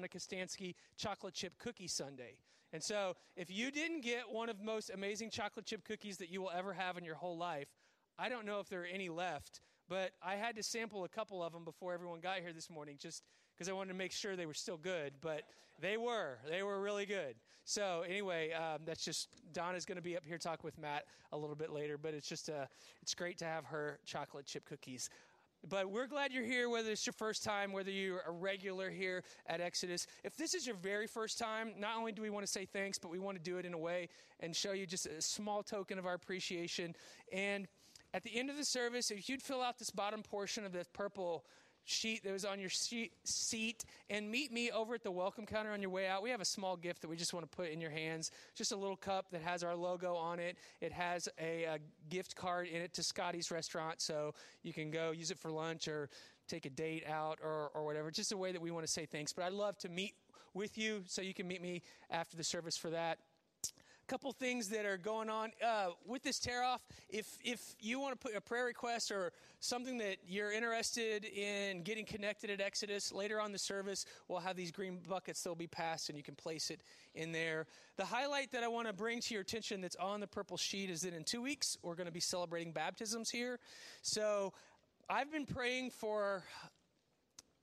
Donna Kostansky chocolate chip cookie sundae. And so, if you didn't get one of the most amazing chocolate chip cookies that you will ever have in your whole life, I don't know if there are any left, but I had to sample a couple of them before everyone got here this morning just because I wanted to make sure they were still good. But they were. They were really good. So anyway, um, that's just Donna's going to be up here talking with Matt a little bit later. But it's just uh, it's great to have her chocolate chip cookies. But we're glad you're here, whether it's your first time, whether you're a regular here at Exodus. If this is your very first time, not only do we want to say thanks, but we want to do it in a way and show you just a small token of our appreciation. And at the end of the service, if you'd fill out this bottom portion of this purple sheet that was on your seat and meet me over at the welcome counter on your way out. We have a small gift that we just want to put in your hands. Just a little cup that has our logo on it. It has a, a gift card in it to Scotty's restaurant, so you can go use it for lunch or take a date out or, or whatever. Just a way that we want to say thanks. But I'd love to meet with you, so you can meet me after the service for that couple things that are going on uh, with this tear off. If if you want to put a prayer request or something that you're interested in getting connected at Exodus later on the service, we'll have these green buckets that'll be passed, and you can place it in there. The highlight that I want to bring to your attention that's on the purple sheet is that in two weeks we're going to be celebrating baptisms here. So I've been praying for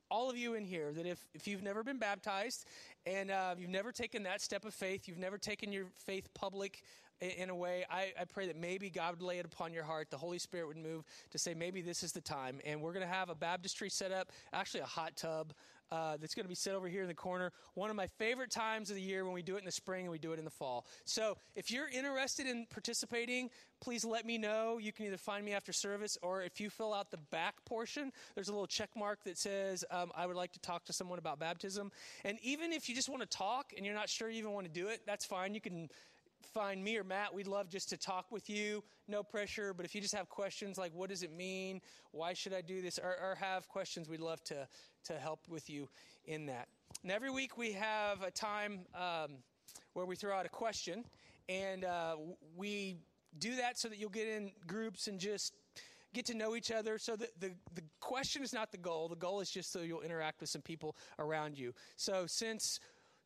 all of you in here that if, if you've never been baptized and uh, you've never taken that step of faith, you've never taken your faith public in, in a way, I, I, pray that maybe God would lay it upon your heart. The Holy Spirit would move to say, maybe this is the time. And we're going to have a baptistry set up, actually a hot tub uh, that's going to be set over here in the corner. One of my favorite times of the year when we do it in the spring and we do it in the fall. So if you're interested in participating, please let me know. You can either find me after service or if you fill out the back portion, there's a little check mark that says, um, I would like to talk to someone about baptism. And even if you just want to talk and you're not sure you even want to do it, that's fine. You can find me or Matt, we'd love just to talk with you. No pressure, but if you just have questions like what does it mean, why should I do this, or, or have questions, we'd love to to help with you in that. And every week we have a time um, where we throw out a question, and uh, we do that so that you'll get in groups and just get to know each other. So the, the, the question is not the goal. The goal is just so you'll interact with some people around you. So since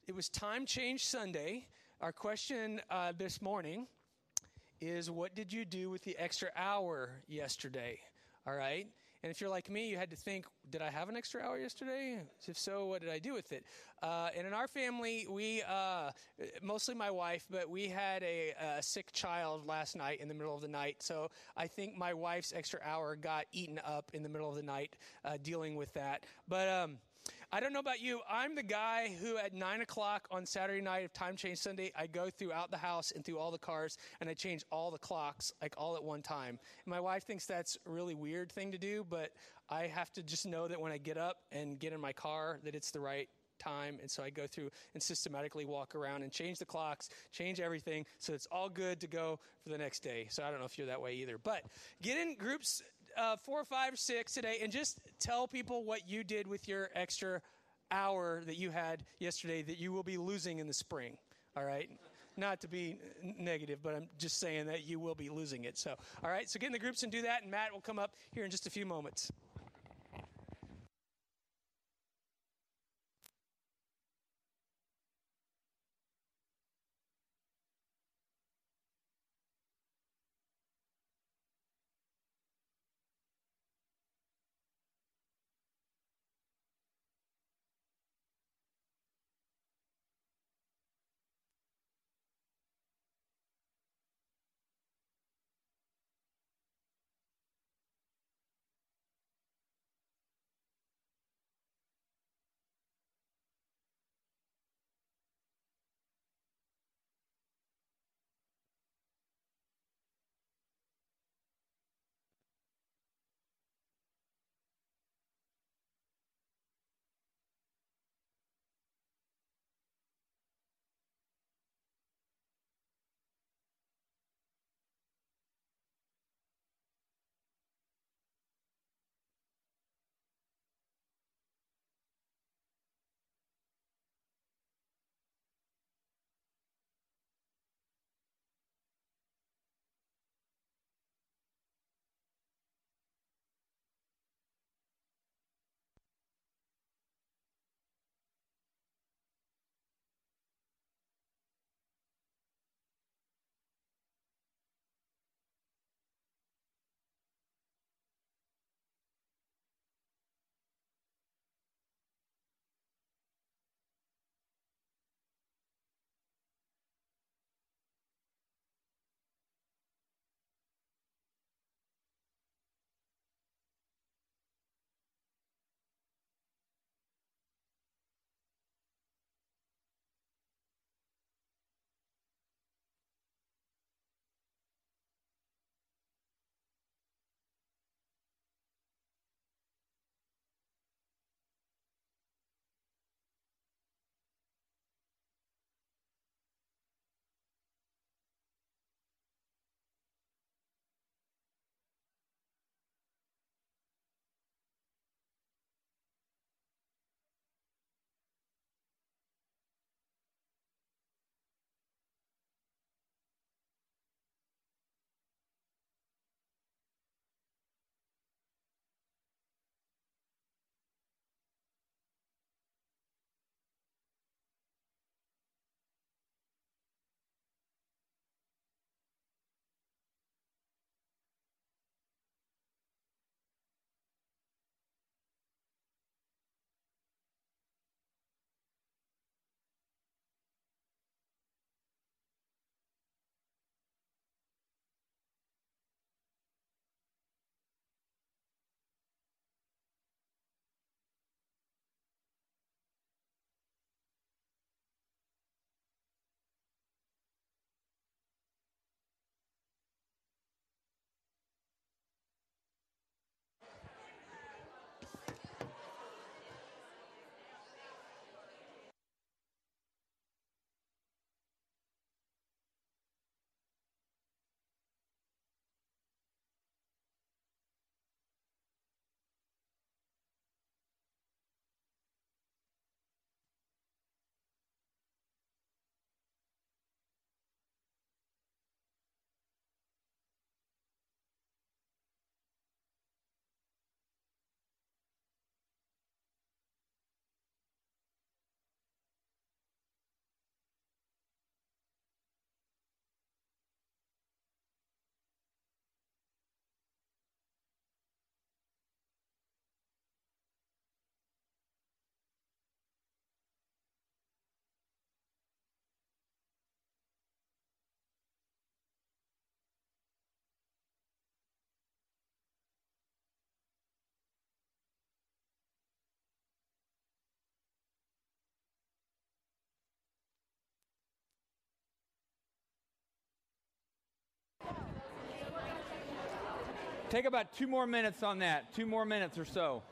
it was Time Change Sunday, our question uh, this morning is what did you do with the extra hour yesterday? All right. And if you're like me, you had to think, did I have an extra hour yesterday? If so, what did I do with it? Uh, and in our family, we, uh, mostly my wife, but we had a, a, sick child last night in the middle of the night. So I think my wife's extra hour got eaten up in the middle of the night uh, dealing with that. But, um, I don't know about you. I'm the guy who at nine o'clock on Saturday night of Time Change Sunday, I go throughout the house and through all the cars and I change all the clocks like all at one time. My wife thinks that's a really weird thing to do, but I have to just know that when I get up and get in my car that it's the right time. And so I go through and systematically walk around and change the clocks, change everything so it's all good to go for the next day. So I don't know if you're that way either. But get in groups uh, four, five, six today, and just tell people what you did with your extra hour that you had yesterday that you will be losing in the spring. All right? Not to be negative, but I'm just saying that you will be losing it. So, all right, so get in the groups and do that, and Matt will come up here in just a few moments. Take about two more minutes on that. Two more minutes or so.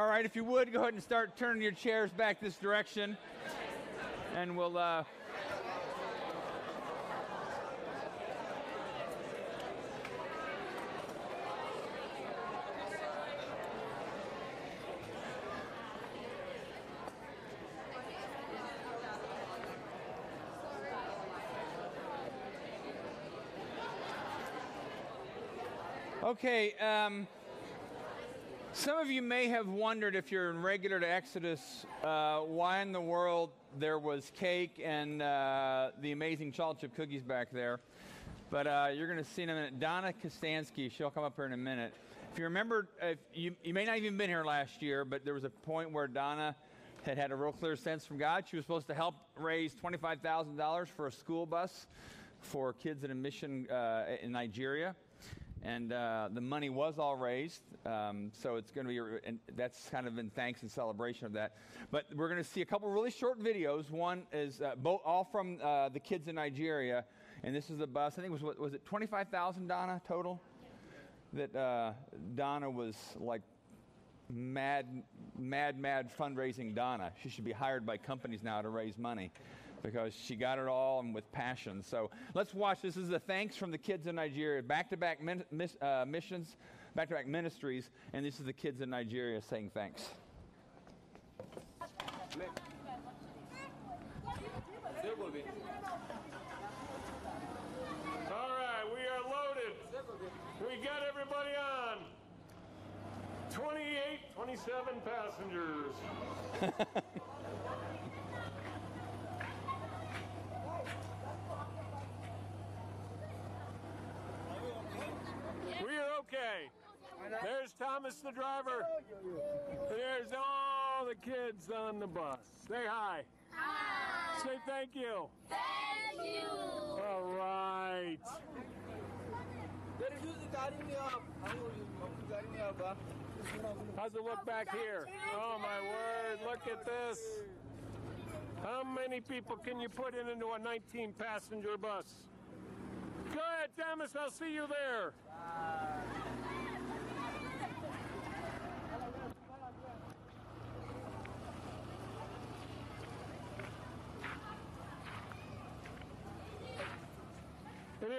All right, if you would, go ahead and start turning your chairs back this direction. And we'll. Uh, Okay, um, some of you may have wondered if you're in regular to Exodus, uh, why in the world there was cake and uh, the amazing chocolate chip cookies back there. But uh, you're going to see in a minute. Donna Kostansky, she'll come up here in a minute. If you remember, if you, you may not even been here last year, but there was a point where Donna had had a real clear sense from God. She was supposed to help raise $25,000 for a school bus for kids in a mission uh, in Nigeria and uh, the money was all raised. Um, so it's going to be, and that's kind of in thanks and celebration of that. But we're going to see a couple really short videos. One is uh, both, all from uh, the kids in Nigeria, and this is the bus. I think it was what was it twenty five thousand Donna total? That uh, Donna was like mad, mad, mad fundraising Donna. She should be hired by companies now to raise money because she got it all and with passion. So let's watch. This is the thanks from the kids in Nigeria, back to back missions, back to back ministries, and this is the kids in Nigeria saying thanks. All right, we are loaded. We got everybody on. 28, 27 passengers. Okay. There's Thomas the driver. There's all the kids on the bus. Say hi. Hi. Say thank you. Thank you. All right. How's it look back here? Oh my word, look at this. How many people can you put in into a 19 passenger bus? Go ahead, Thomas, I'll see you there.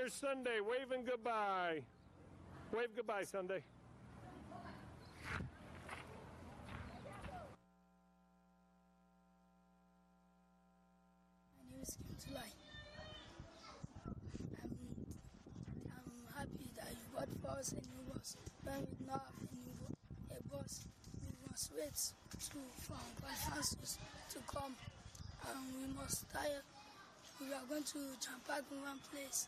Here's Sunday waving goodbye. Wave goodbye, Sunday. My name is Kim Tulai. I'm, I'm happy that you bought for us a new bus. When we now have a new a bus, we must wait to, our advances to come. And we must tire. We are going to jump back in one place.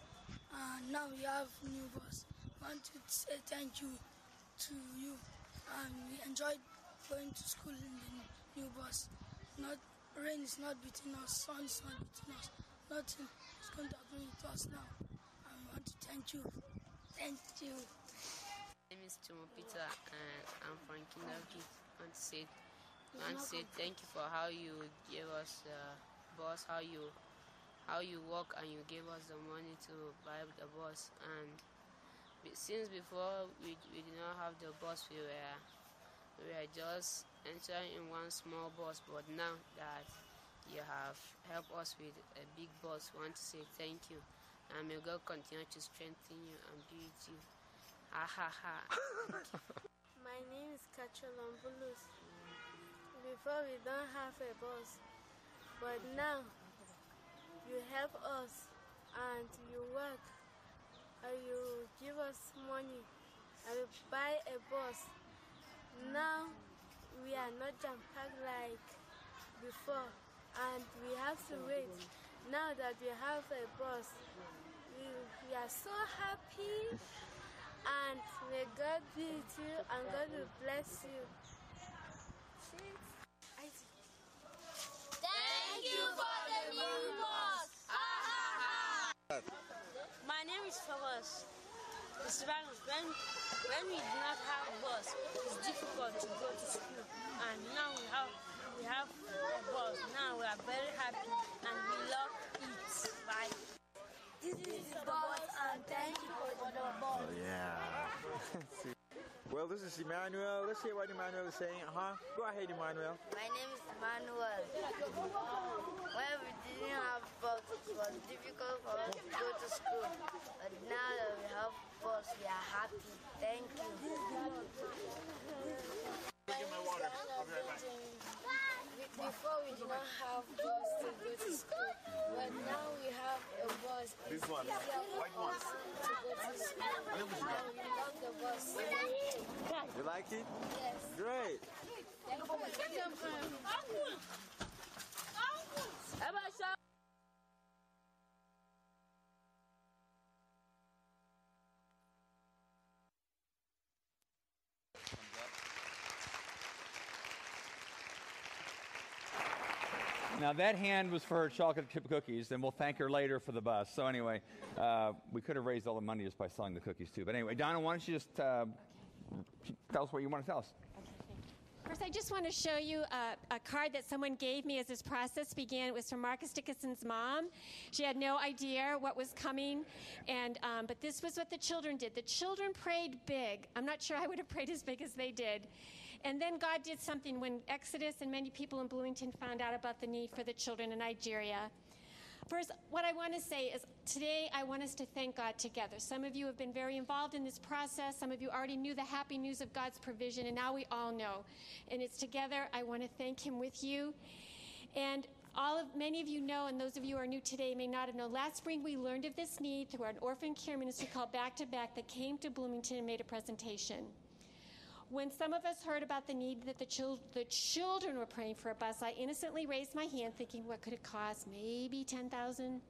And now we have new bus. I want to say thank you to you. And we enjoyed going to school in the new bus. Not rain is not beating us, sun is not beating us. Nothing is going to happen to us now. And we want to thank you. Thank you. My name is Timo Peter and I'm from Kinderki. I want to say, I want to say thank you for how you gave us uh, the bus, how you how you work and you gave us the money to buy the bus. And since before we, we did not have the bus, we were we were just entering in one small bus. But now that you have helped us with a big bus, we want to say thank you. And may God continue to strengthen you and build you. Ha ha ha. My name is Kacholombulus. Before we don't have a bus, but now you help us and you work and you give us money and we buy a bus. Now we are not jam packed like before and we have to wait. Now that we have a bus, we, we are so happy and may God be with you and God will bless you. Thank you for the new My name is Thomas. Mr. Magnus, when, when we do not have a bus, it's difficult to go to school. And now we have we have a bus. Now we are very happy and we love it. Bye. This is the bus and thank you for the bus. Oh, Yeah. well, this is Emmanuel. Let's hear what Emmanuel is saying. Huh? Go ahead, Emmanuel. My name is Emmanuel. When we didn't have bus, it was difficult for us to go to school. But now that we have bus, we are happy. Thank you. Get my water. I'll be right back. Before we did not have bus to go to school, but now we have a bus. This one. It's White one. to go to school. And we love the bus. You like it? Yes. Great. Now, that hand was for chocolate chip cookies, and we'll thank her later for the bus. So, anyway, uh, we could have raised all the money just by selling the cookies, too. But anyway, Donna, why don't you just uh, tell us what you want to tell us? First, I just want to show you a, a card that someone gave me as this process began. It was from Marcus Dickinson's mom. She had no idea what was coming, and um, but this was what the children did. The children prayed big. I'm not sure I would have prayed as big as they did. And then God did something when Exodus and many people in Bloomington found out about the need for the children in Nigeria. First, what I want to say is today I want us to thank God together. Some of you have been very involved in this process. Some of you already knew the happy news of God's provision, and now we all know. And it's together I want to thank Him with you. And all of many of you know, and those of you who are new today may not have known. Last spring we learned of this need through an orphan care ministry called Back to Back that came to Bloomington and made a presentation. When some of us heard about the need that the, chil- the children were praying for a bus, I innocently raised my hand, thinking, what could it cost? Maybe ten thousand.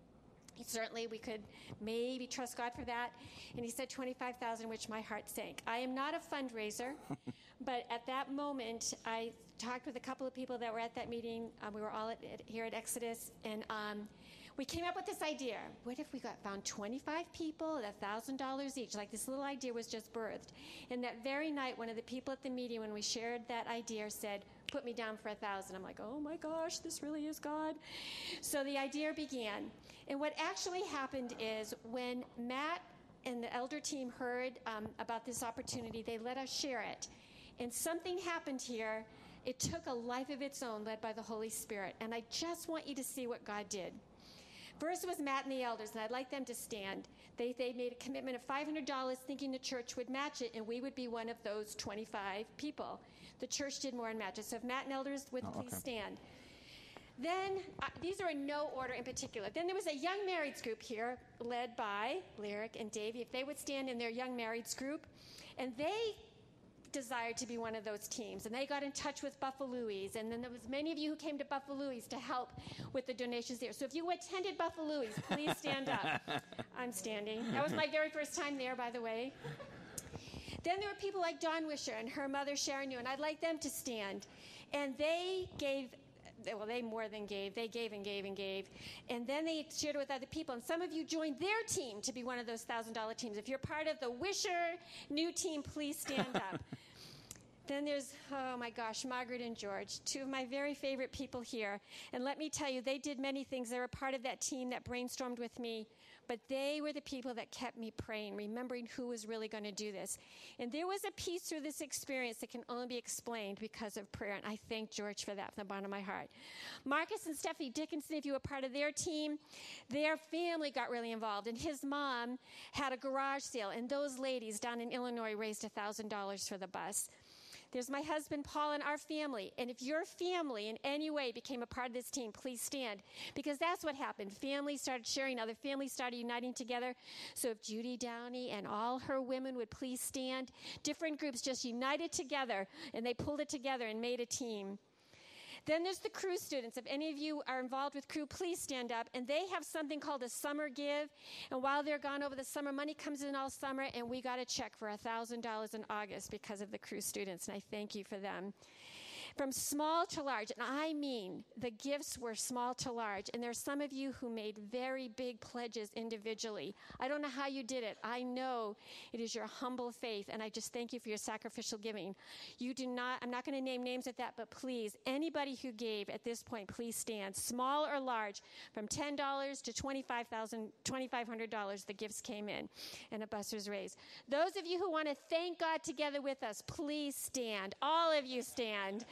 Certainly, we could maybe trust God for that. And he said 25,000, which my heart sank. I am not a fundraiser, but at that moment, I talked with a couple of people that were at that meeting. Um, we were all at, at, here at Exodus, and um, we came up with this idea. What if we got found 25 people at $1,000 each? Like this little idea was just birthed. And that very night, one of the people at the meeting, when we shared that idea, said, put me down for a thousand. I'm like, oh my gosh, this really is God. So the idea began. And what actually happened is when Matt and the elder team heard um, about this opportunity, they let us share it. And something happened here. It took a life of its own, led by the Holy Spirit. And I just want you to see what God did. First was Matt and the elders, and I'd like them to stand. They, they made a commitment of $500 thinking the church would match it, and we would be one of those 25 people. The church did more and match it. So if Matt and elders would Oh, please okay. stand. Then, uh, these are in no order in particular. Then there was a young marrieds group here, led by Lyric and Davey. If they would stand in their young marrieds group, and they desired to be one of those teams, and they got in touch with Buffaloes, and then there was many of you who came to Buffaloes to help with the donations there. So if you attended Buffaloes, please stand up. I'm standing. That was my very first time there, by the way. Then there were people like Dawn Wisher and her mother Sharon New, and I'd like them to stand. And they gave, well, they more than gave. They gave and gave and gave. And then they shared it with other people. And some of you joined their team to be one of those $1,000 teams. If you're part of the Wisher new team, please stand up. Then there's, oh my gosh, Margaret and George, two of my very favorite people here. And let me tell you, they did many things. They were part of that team that brainstormed with me, but they were the people that kept me praying, remembering who was really going to do this. And there was a piece through this experience that can only be explained because of prayer. And I thank George for that from the bottom of my heart. Marcus and Stephanie Dickinson, if you were part of their team, their family got really involved. And his mom had a garage sale, and those ladies down in Illinois raised $1,000 for the bus. There's my husband, Paul, and our family. And if your family in any way became a part of this team, please stand. Because that's what happened. Families started sharing, other families started uniting together. So if Judy Downey and all her women would please stand, different groups just united together and they pulled it together and made a team. Then there's the Cru students. If any of you are involved with Cru, please stand up. And they have something called a summer give. And while they're gone over the summer, money comes in all summer, and we got a check for $1,000 in August because of the Cru students. And I thank you for them from small to large. And I mean, the gifts were small to large. And there's some of you who made very big pledges individually. I don't know how you did it. I know it is your humble faith. And I just thank you for your sacrificial giving. You do not, I'm not going to name names at that, but please, anybody who gave at this point, please stand, small or large, from $10 to $25,000, $2,500, the gifts came in and a bus was raised. Those of you who want to thank God together with us, please stand. All of you stand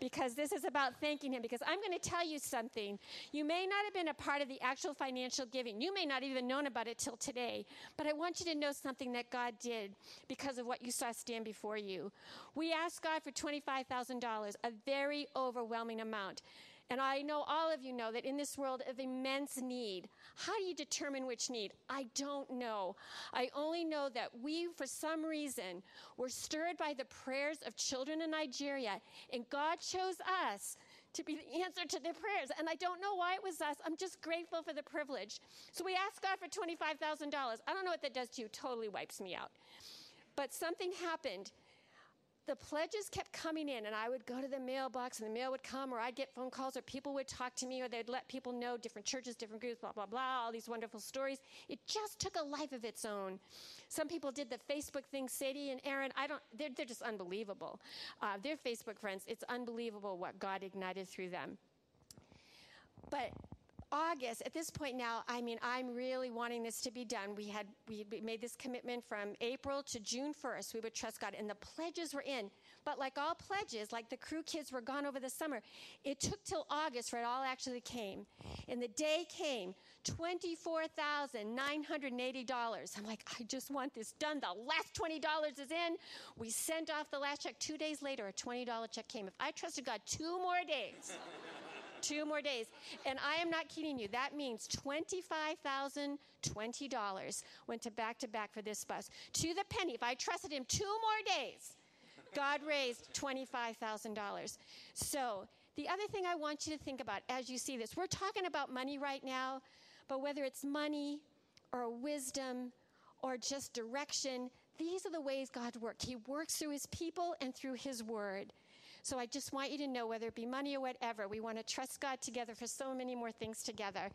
because this is about thanking Him. Because I'm going to tell you something. You may not have been a part of the actual financial giving, you may not even known about it till today, but I want you to know something that God did because of what you saw stand before you. We asked God for $25,000, a very overwhelming amount. And I know all of you know that in this world of immense need, how do you determine which need? I don't know. I only know that we, for some reason, were stirred by the prayers of children in Nigeria, and God chose us to be the answer to their prayers. And I don't know why it was us. I'm just grateful for the privilege. So we asked God for $25,000. I don't know what that does to you, totally wipes me out. But something happened the pledges kept coming in, and I would go to the mailbox, and the mail would come, or I'd get phone calls, or people would talk to me, or they'd let people know different churches, different groups, blah, blah, blah, all these wonderful stories. It just took a life of its own. Some people did the Facebook thing, Sadie and Aaron, I don't, they're, they're just unbelievable. Uh, they're Facebook friends. It's unbelievable what God ignited through them. But August, at this point now, I mean, I'm really wanting this to be done. We had we made this commitment from April to June 1st. We would trust God, and the pledges were in. But like all pledges, like the Cru kids were gone over the summer, it took till August for it all actually came. And the day came, $24,980. I'm like, I just want this done. The last $20 is in. We sent off the last check. Two days later, a $20 check came. If I trusted God two more days, two more days. And I am not kidding you. That means $25,020 went to back to back for this bus. To the penny. If I trusted him two more days, God raised $25,000. So, the other thing I want you to think about as you see this, we're talking about money right now, but whether it's money or wisdom or just direction, these are the ways God works. He works through his people and through his word. So I just want you to know, whether it be money or whatever, we want to trust God together for so many more things together.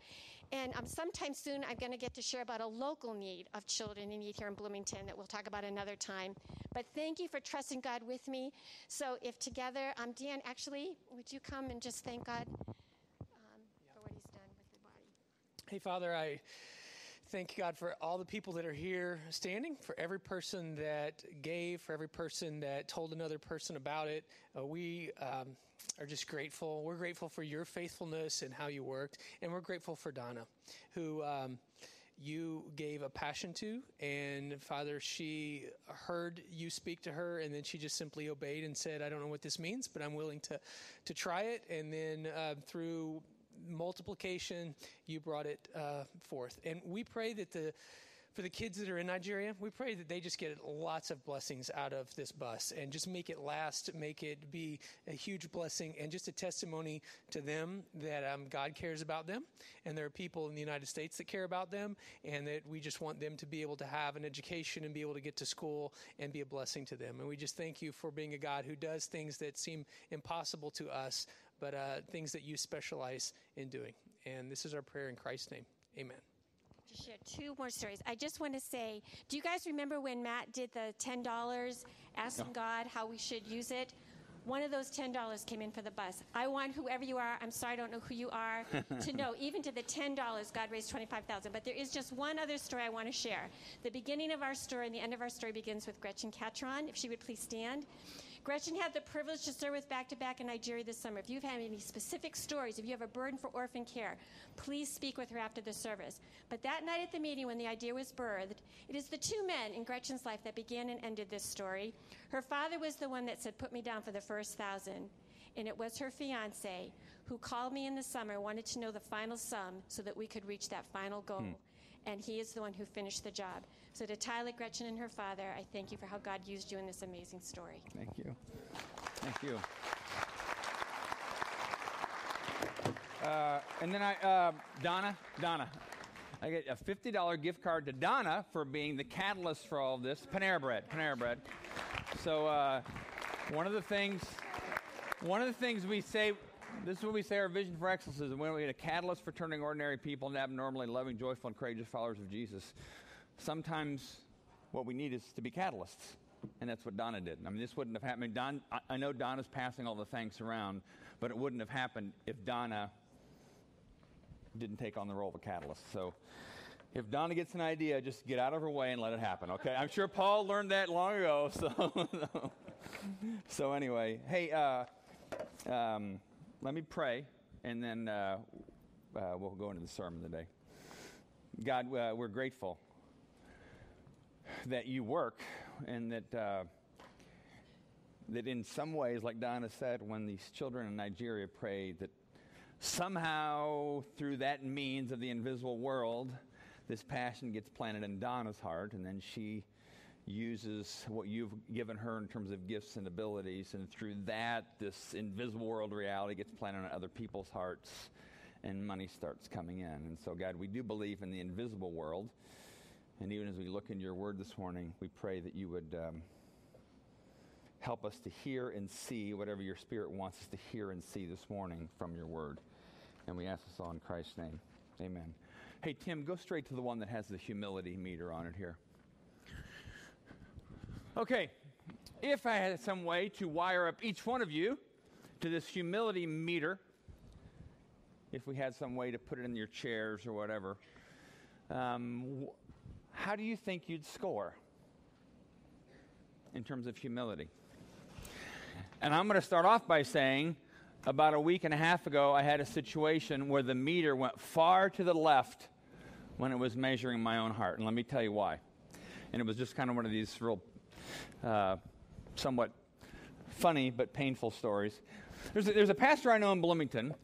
And um, sometime soon, I'm going to get to share about a local need of children in need here in Bloomington that we'll talk about another time. But thank you for trusting God with me. So if together, um, Dan, actually, would you come and just thank God um, for what He's done with the body? Hey, Father, I thank God for all the people that are here standing, for every person that gave, for every person that told another person about it. Uh, we um, are just grateful. We're grateful for your faithfulness and how you worked, and we're grateful for Donna, who. Um, you gave a passion to, and Father, she heard you speak to her, and then she just simply obeyed and said, "I don't know what this means, but I'm willing to to try it." And then uh, through multiplication, you brought it uh, forth. And we pray that the for the kids that are in Nigeria, we pray that they just get lots of blessings out of this bus and just make it last, make it be a huge blessing and just a testimony to them that um, God cares about them. And there are people in the United States that care about them and that we just want them to be able to have an education and be able to get to school and be a blessing to them. And we just thank you for being a God who does things that seem impossible to us, but uh, things that you specialize in doing. And this is our prayer in Christ's name. Amen. To share two more stories. I just want to say, do you guys remember when Matt did the ten dollars, asking no. God how we should use it? One of those ten dollars came in for the bus. I want whoever you are. I'm sorry, I don't know who you are. to know, even to the ten dollars, God raised twenty-five thousand. But there is just one other story I want to share. The beginning of our story and the end of our story begins with Gretchen Catron. If she would please stand. Gretchen had the privilege to serve with Back to Back in Nigeria this summer. If you have had any specific stories, if you have a burden for orphan care, please speak with her after the service. But that night at the meeting, when the idea was birthed, it is the two men in Gretchen's life that began and ended this story. Her father was the one that said, Put me down for the first thousand. And it was her fiance who called me in the summer, wanted to know the final sum so that we could reach that final goal. Hmm. And he is the one who finished the job. So to Tyler, Gretchen, and her father, I thank you for how God used you in this amazing story. Thank you. Thank you. Uh, and then I, uh, Donna, Donna, I get a $50 gift card to Donna for being the catalyst for all of this. Panera Bread, Panera Bread. So uh, one of the things, one of the things we say, this is what we say our vision for excellence is when we get a catalyst for turning ordinary people into abnormally loving, joyful, and courageous followers of Jesus. Sometimes what we need is to be catalysts. And that's what Donna did. I mean, this wouldn't have happened. Don, I, I know Donna's passing all the thanks around, but it wouldn't have happened if Donna didn't take on the role of a catalyst. So if Donna gets an idea, just get out of her way and let it happen, okay? I'm sure Paul learned that long ago. So, so anyway, hey, uh, um, let me pray, and then uh, uh, we'll go into the sermon today. God, uh, we're grateful that you work and that uh, that in some ways, like Donna said, when these children in Nigeria prayed, that somehow through that means of the invisible world, this passion gets planted in Donna's heart, and then she uses what you've given her in terms of gifts and abilities, and through that, this invisible world reality gets planted on other people's hearts, and money starts coming in. And so, God, we do believe in the invisible world. And even as we look in your word this morning, we pray that you would um, help us to hear and see whatever your spirit wants us to hear and see this morning from your word. And we ask this all in Christ's name. Amen. Hey, Tim, go straight to the one that has the humility meter on it here. Okay, if I had some way to wire up each one of you to this humility meter, if we had some way to put it in your chairs or whatever, um, how do you think you'd score in terms of humility? And I'm going to start off by saying about a week and a half ago, I had a situation where the meter went far to the left when it was measuring my own heart. And let me tell you why. And it was just kind of one of these real, uh, somewhat funny but painful stories. There's a, there's a pastor I know in Bloomington,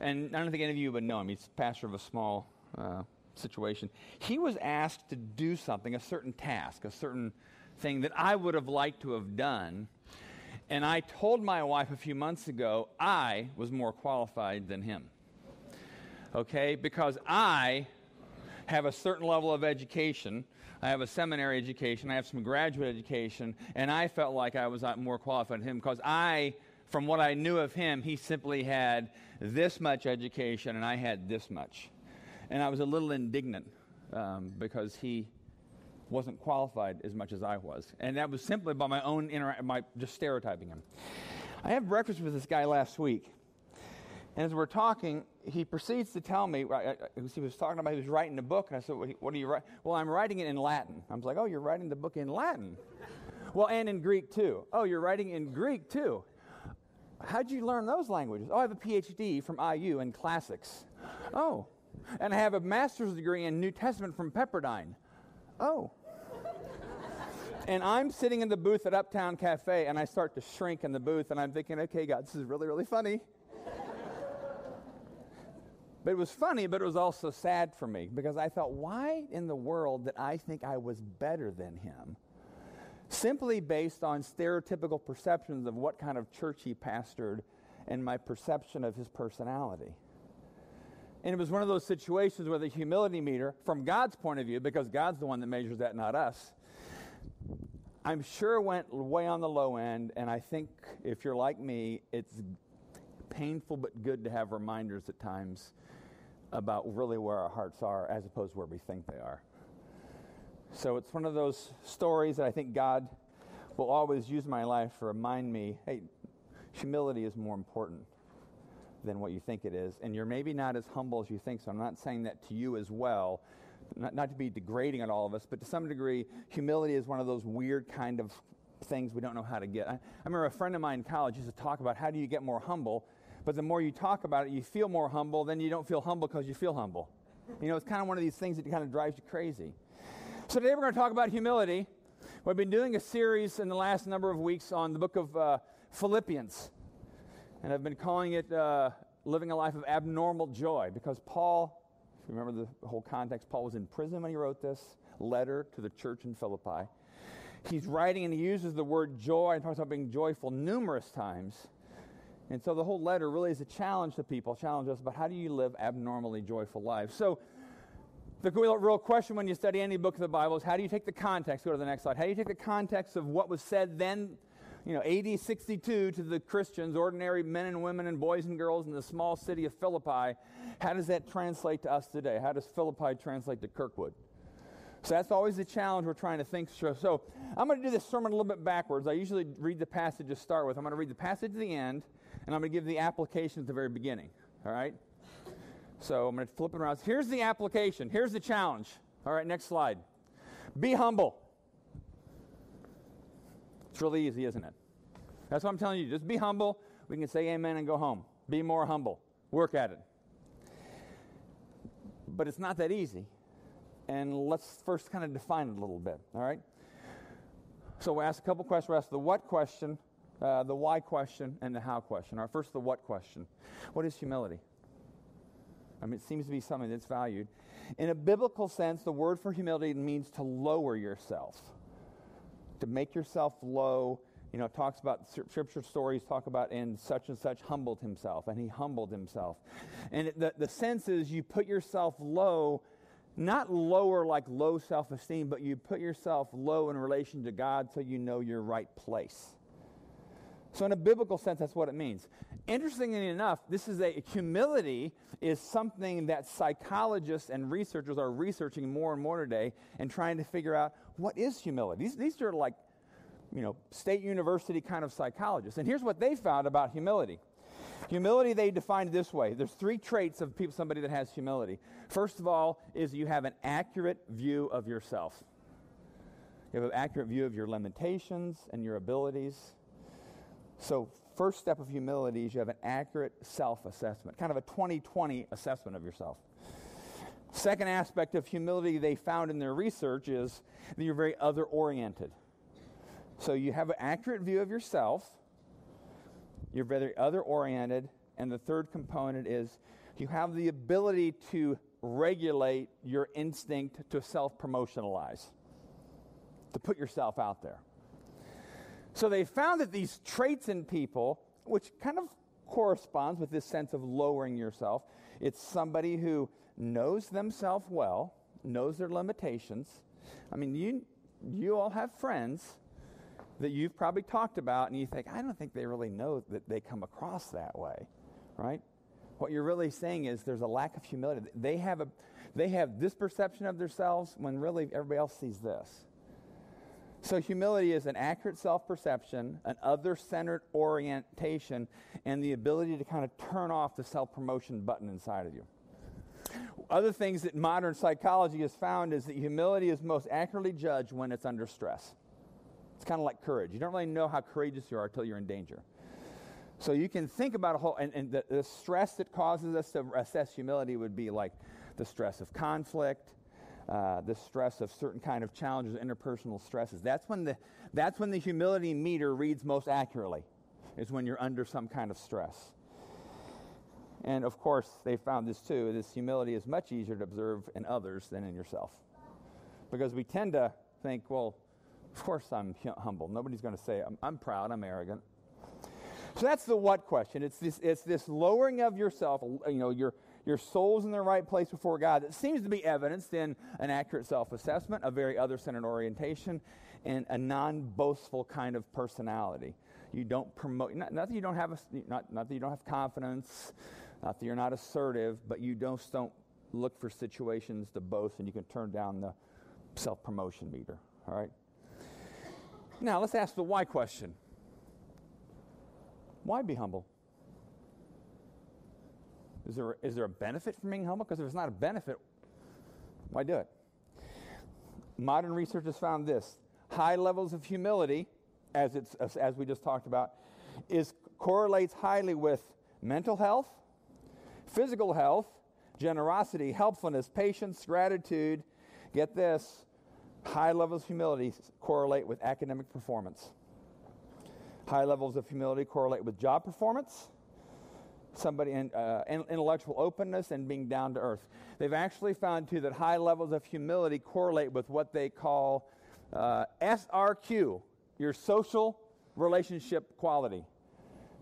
and I don't think any of you would know him. He's pastor of a small uh, situation. He was asked to do something, a certain task, a certain thing that I would have liked to have done. And I told my wife a few months ago I was more qualified than him. Okay? Because I have a certain level of education. I have a seminary education. I have some graduate education. And I felt like I was uh, more qualified than him because I, from what I knew of him, he simply had this much education and I had this much. And I was a little indignant um, because he wasn't qualified as much as I was. And that was simply by my own, intera- my, just stereotyping him. I had breakfast with this guy last week. And as we're talking, he proceeds to tell me, he was talking about, he was writing a book. And I said, What are you writing? Well, I'm writing it in Latin. I was like, Oh, you're writing the book in Latin? well, and in Greek too. Oh, you're writing in Greek too. How'd you learn those languages? Oh, I have a PhD from IU in classics. Oh, and I have a master's degree in New Testament from Pepperdine. Oh. and I'm sitting in the booth at Uptown Cafe, and I start to shrink in the booth, and I'm thinking, okay, God, this is really, really funny. but it was funny, but it was also sad for me because I thought, why in the world did I think I was better than him? Simply based on stereotypical perceptions of what kind of church he pastored and my perception of his personality. And it was one of those situations where the humility meter, from God's point of view, because God's the one that measures that, not us, I'm sure went way on the low end. And I think if you're like me, it's painful but good to have reminders at times about really where our hearts are as opposed to where we think they are. So it's one of those stories that I think God will always use my life to remind me hey, humility is more important than what you think it is. And you're maybe not as humble as you think. So I'm not saying that to you as well. Not, not to be degrading on all of us, but to some degree, humility is one of those weird kind of things we don't know how to get. I, I remember a friend of mine in college used to talk about how do you get more humble, but the more you talk about it, you feel more humble, then you don't feel humble because you feel humble. You know, it's kind of one of these things that kind of drives you crazy. So today we're going to talk about humility. We've been doing a series in the last number of weeks on the book of uh, Philippians, and I've been calling it uh, Living a Life of Abnormal Joy because Paul, if you remember the whole context, Paul was in prison when he wrote this letter to the church in Philippi. He's writing and he uses the word joy and talks about being joyful numerous times. And so the whole letter really is a challenge to people, challenge us about how do you live abnormally joyful lives. So the real question when you study any book of the Bible is how do you take the context? Go to the next slide. How do you take the context of what was said then, you know, AD 62 to the Christians, ordinary men and women and boys and girls in the small city of Philippi? How does that translate to us today? How does Philippi translate to Kirkwood? So that's always the challenge we're trying to think through. So I'm going to do this sermon a little bit backwards. I usually read the passage to start with. I'm going to read the passage to the end, and I'm going to give the application at the very beginning. All right? So I'm going to flip it around. Here's the application. Here's the challenge. All right, next slide. Be humble. It's really easy, isn't it? That's what I'm telling you. Just be humble. We can say amen and go home. Be more humble. Work at it. But it's not that easy. And let's first kind of define it a little bit, all right? So we ask a couple questions. We ask the what question, uh, the why question, and the how question. All right, first, the what question. What is humility? I mean, it seems to be something that's valued. In a biblical sense, the word for humility means to lower yourself, to make yourself low. You know, talks about scripture stories, talk about, and such and such humbled himself, and he humbled himself. And the, the sense is you put yourself low, not lower like low self esteem, but you put yourself low in relation to God so you know your right place. So, in a biblical sense, that's what it means. Interestingly enough, this is a humility is something that psychologists and researchers are researching more and more today and trying to figure out what is humility. These, these are like, you know, state university kind of psychologists. And here's what they found about humility. Humility they defined this way. There's three traits of people, somebody that has humility. First of all, is you have an accurate view of yourself. You have an accurate view of your limitations and your abilities. So, first step of humility is you have an accurate self assessment, kind of a 2020 assessment of yourself. Second aspect of humility they found in their research is that you're very other oriented. So, you have an accurate view of yourself, you're very other oriented, and the third component is you have the ability to regulate your instinct to self promotionalize, to put yourself out there. So they found that these traits in people, which kind of corresponds with this sense of lowering yourself, it's somebody who knows themselves well, knows their limitations. I mean, you, you all have friends that you've probably talked about, and you think, I don't think they really know that they come across that way, right? What you're really saying is there's a lack of humility. They have, a, they have this perception of themselves when really everybody else sees this. So, humility is an accurate self perception, an other centered orientation, and the ability to kind of turn off the self promotion button inside of you. Other things that modern psychology has found is that humility is most accurately judged when it's under stress. It's kind of like courage. You don't really know how courageous you are until you're in danger. So you can think about a whole, and, and the, the stress that causes us to assess humility would be like the stress of conflict, uh, the stress of certain kind of challenges, interpersonal stresses. That's when the that's when the humility meter reads most accurately. Is when you're under some kind of stress. And of course, they found this too. This humility is much easier to observe in others than in yourself, because we tend to think, well, of course I'm humble. Nobody's going to say I'm, I'm proud. I'm arrogant. So that's the what question. It's this, it's this lowering of yourself, you know, your, your soul's in the right place before God. That seems to be evidenced in an accurate self assessment, a very other centered orientation, and a non boastful kind of personality. You don't promote, not, not, that you don't have a, not, not that you don't have confidence, not that you're not assertive, but you don't, don't look for situations to boast and you can turn down the self promotion meter. All right? Now, let's ask the why question. Why be humble? Is there, is there a benefit from being humble? Because if it's not a benefit, why do it? Modern research has found this high levels of humility as, it's, as we just talked about, is correlates highly with mental health, physical health, generosity, helpfulness, patience, gratitude. Get this high levels of humility correlate with academic performance. High levels of humility correlate with job performance, somebody in, uh, intellectual openness, and being down to earth. They've actually found too that high levels of humility correlate with what they call uh, SRQ, your social relationship quality.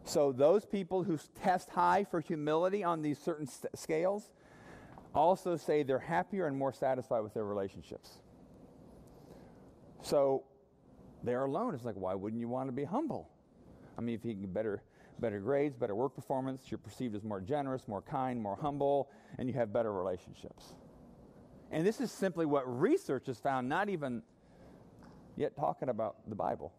So those people who test high for humility on these certain st- scales also say they're happier and more satisfied with their relationships. So they're alone. It's like, why wouldn't you want to be humble? I mean, if you get better, better grades, better work performance, you're perceived as more generous, more kind, more humble, and you have better relationships. And this is simply what research has found, not even yet talking about the Bible.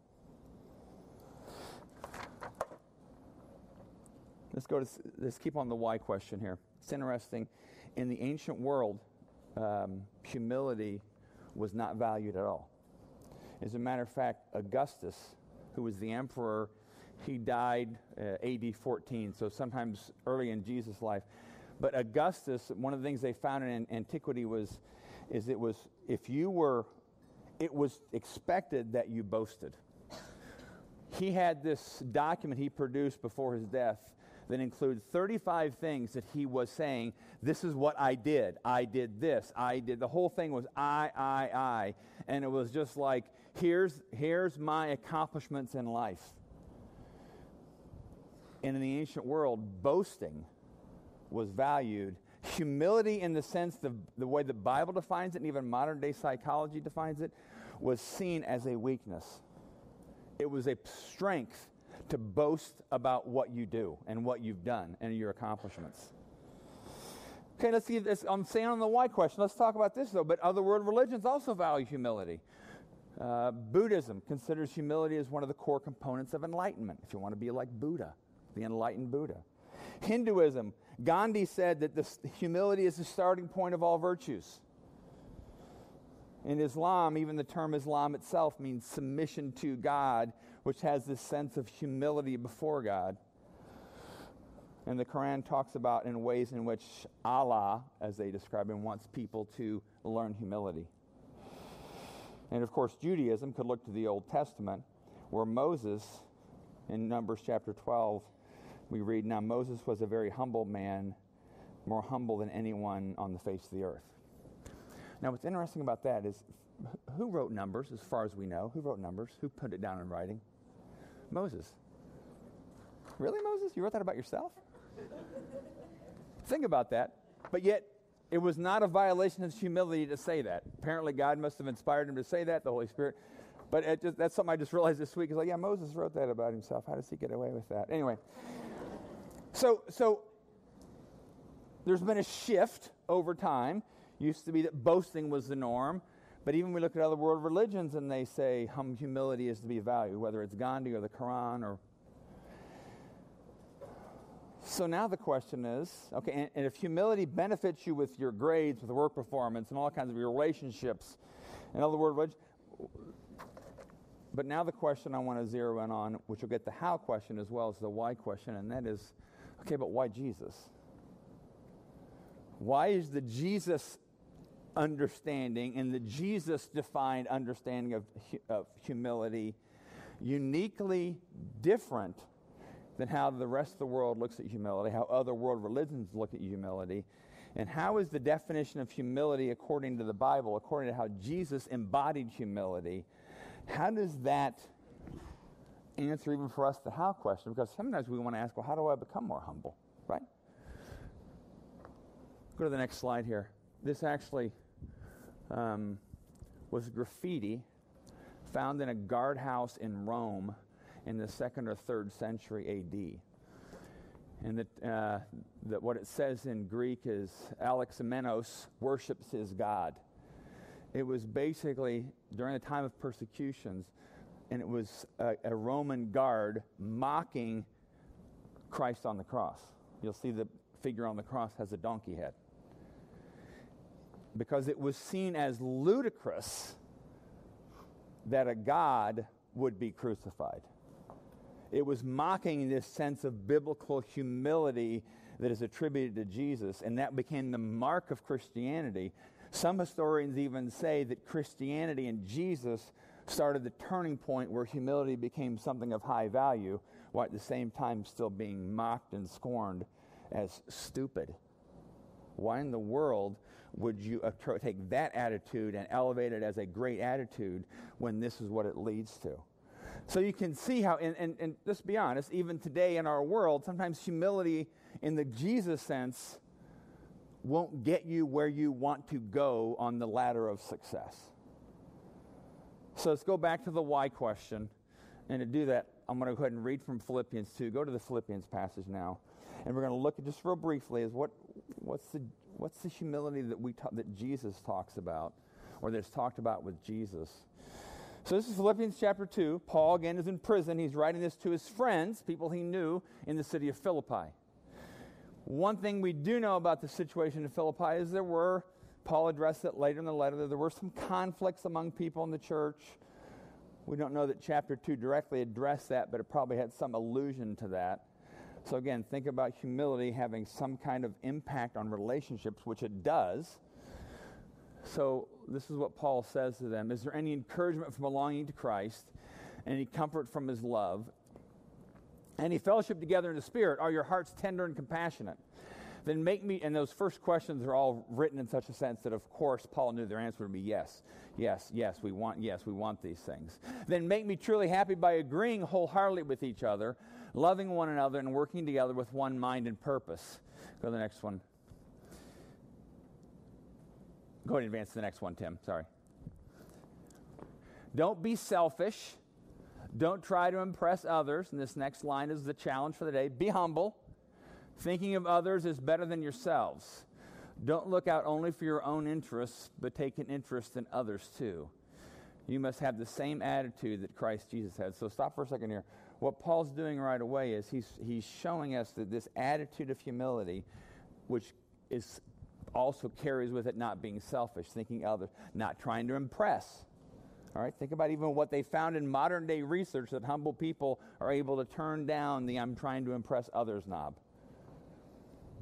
Let's go to, let's keep on the why question here. It's interesting. In the ancient world, um, humility was not valued at all. As a matter of fact, Augustus, who was the emperor, he died uh, AD 14, so sometimes early in Jesus' life. But Augustus, one of the things they found in antiquity was, is it was if you were, it was expected that you boasted. He had this document he produced before his death that includes 35 things that he was saying, This is what I did. I did this. I did. The whole thing was I, I, I. And it was just like, Here's, here's my accomplishments in life. And in the ancient world, boasting was valued. Humility, in the sense, of the way the Bible defines it, and even modern day psychology defines it, was seen as a weakness. It was a strength to boast about what you do and what you've done and your accomplishments. Okay, let's see this. I'm saying on the why question. Let's talk about this though. But other world religions also value humility. Uh, Buddhism considers humility as one of the core components of enlightenment. If you want to be like Buddha, the enlightened Buddha. Hinduism, Gandhi said that this humility is the starting point of all virtues. In Islam, even the term Islam itself means submission to God which has this sense of humility before God. And the Quran talks about in ways in which Allah, as they describe him, wants people to learn humility. And of course, Judaism could look to the Old Testament, where Moses, in Numbers chapter 12, we read, Now Moses was a very humble man, more humble than anyone on the face of the earth. Now, what's interesting about that is who wrote Numbers, as far as we know? Who wrote Numbers? Who put it down in writing? Moses. Really, Moses? You wrote that about yourself? Think about that. But yet, it was not a violation of humility to say that. Apparently, God must have inspired him to say that, the Holy Spirit. But just, that's something I just realized this week. It's like, yeah, Moses wrote that about himself. How does he get away with that? Anyway, so so there's been a shift over time. Used to be that boasting was the norm. But even we look at other world religions and they say hum, humility is to be valued, whether it's Gandhi or the Quran or. So now the question is okay, and, and if humility benefits you with your grades, with work performance, and all kinds of your relationships, in other words, but now the question I want to zero in on, which will get the how question as well as the why question, and that is okay, but why Jesus? Why is the Jesus understanding and the Jesus defined understanding of, of humility uniquely different than how the rest of the world looks at humility, how other world religions look at humility. And how is the definition of humility according to the Bible, according to how Jesus embodied humility, how does that answer even for us the how question? Because sometimes we want to ask, well, how do I become more humble, right? Go to the next slide here. This actually um, was graffiti found in a guardhouse in Rome in the second or third century AD. And that, uh, that what it says in Greek is Alexamenos worships his God. It was basically during the time of persecutions, and it was a, a Roman guard mocking Christ on the cross. You'll see the figure on the cross has a donkey head because it was seen as ludicrous that a God would be crucified. It was mocking this sense of biblical humility that is attributed to Jesus, and that became the mark of Christianity. Some historians even say that Christianity and Jesus started the turning point where humility became something of high value, while at the same time still being mocked and scorned as stupid. Why in the world would you take that attitude and elevate it as a great attitude when this is what it leads to? So you can see how, and, and, and let's be honest, even today in our world, sometimes humility in the Jesus sense won't get you where you want to go on the ladder of success. So let's go back to the why question. And to do that, I'm going to go ahead and read from Philippians 2. Go to the Philippians passage now. And we're going to look at just real briefly is what, what's, the, what's the humility that, we ta- that Jesus talks about, or that's talked about with Jesus. So this is Philippians chapter 2. Paul, again, is in prison. He's writing this to his friends, people he knew in the city of Philippi. One thing we do know about the situation in Philippi is there were, Paul addressed it later in the letter, that there were some conflicts among people in the church. We don't know that chapter 2 directly addressed that, but it probably had some allusion to that. So, again, think about humility having some kind of impact on relationships, which it does. So, this is what Paul says to them Is there any encouragement from belonging to Christ, any comfort from his love, any fellowship together in the Spirit? Are your hearts tender and compassionate? Then make me, and those first questions are all written in such a sense that, of course, Paul knew their answer would be yes, yes, yes, we want, yes, we want these things. Then make me truly happy by agreeing wholeheartedly with each other loving one another and working together with one mind and purpose. Go to the next one. Go ahead and advance to the next one, Tim. Sorry. Don't be selfish. Don't try to impress others. And this next line is the challenge for the day. Be humble. Thinking of others is better than yourselves. Don't look out only for your own interests, but take an interest in others too. You must have the same attitude that Christ Jesus had. So stop for a second here what Paul's doing right away is he's, he's showing us that this attitude of humility, which is also carries with it not being selfish, thinking others, not trying to impress. All right, think about even what they found in modern day research that humble people are able to turn down the I'm trying to impress others knob.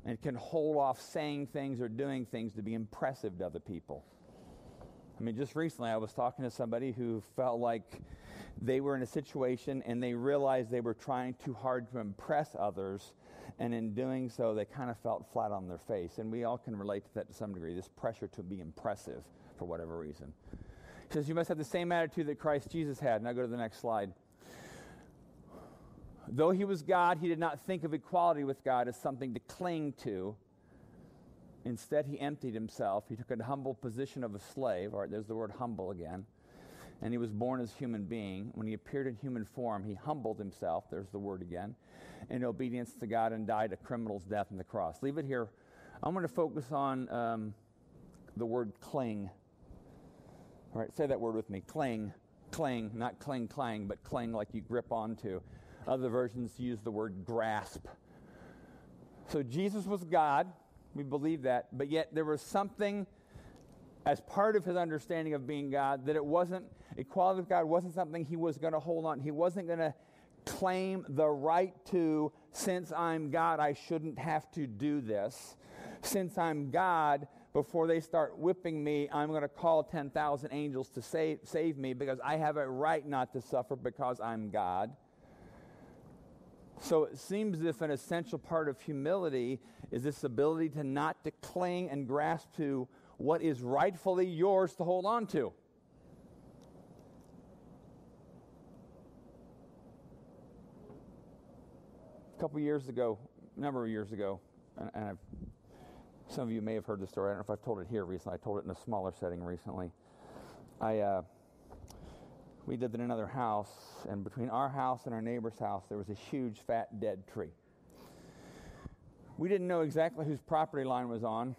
And can hold off saying things or doing things to be impressive to other people. I mean, just recently I was talking to somebody who felt like they were in a situation and they realized they were trying too hard to impress others. And in doing so, they kind of felt flat on their face. And we all can relate to that to some degree this pressure to be impressive for whatever reason. He says, You must have the same attitude that Christ Jesus had. Now go to the next slide. Though he was God, he did not think of equality with God as something to cling to. Instead, he emptied himself. He took a humble position of a slave. All right, there's the word humble again and he was born as a human being. When he appeared in human form, he humbled himself, there's the word again, in obedience to God and died a criminal's death on the cross. Leave it here. I'm going to focus on um, the word cling. All right, say that word with me cling, cling, not cling, clang, but cling like you grip onto. Other versions use the word grasp. So Jesus was God. We believe that. But yet there was something as part of his understanding of being God that it wasn't equality with God wasn't something he was going to hold on. He wasn't going to claim the right to, since I'm God, I shouldn't have to do this. Since I'm God, before they start whipping me, I'm going to call 10,000 angels to save, save me because I have a right not to suffer because I'm God. So it seems as if an essential part of humility is this ability to not to cling and grasp to what is rightfully yours to hold on to. A couple years ago, a number of years ago, and, and some of you may have heard the story. I don't know if I've told it here recently. I told it in a smaller setting recently. I uh, we lived in another house, and between our house and our neighbor's house, there was a huge, fat, dead tree. We didn't know exactly whose property line was on,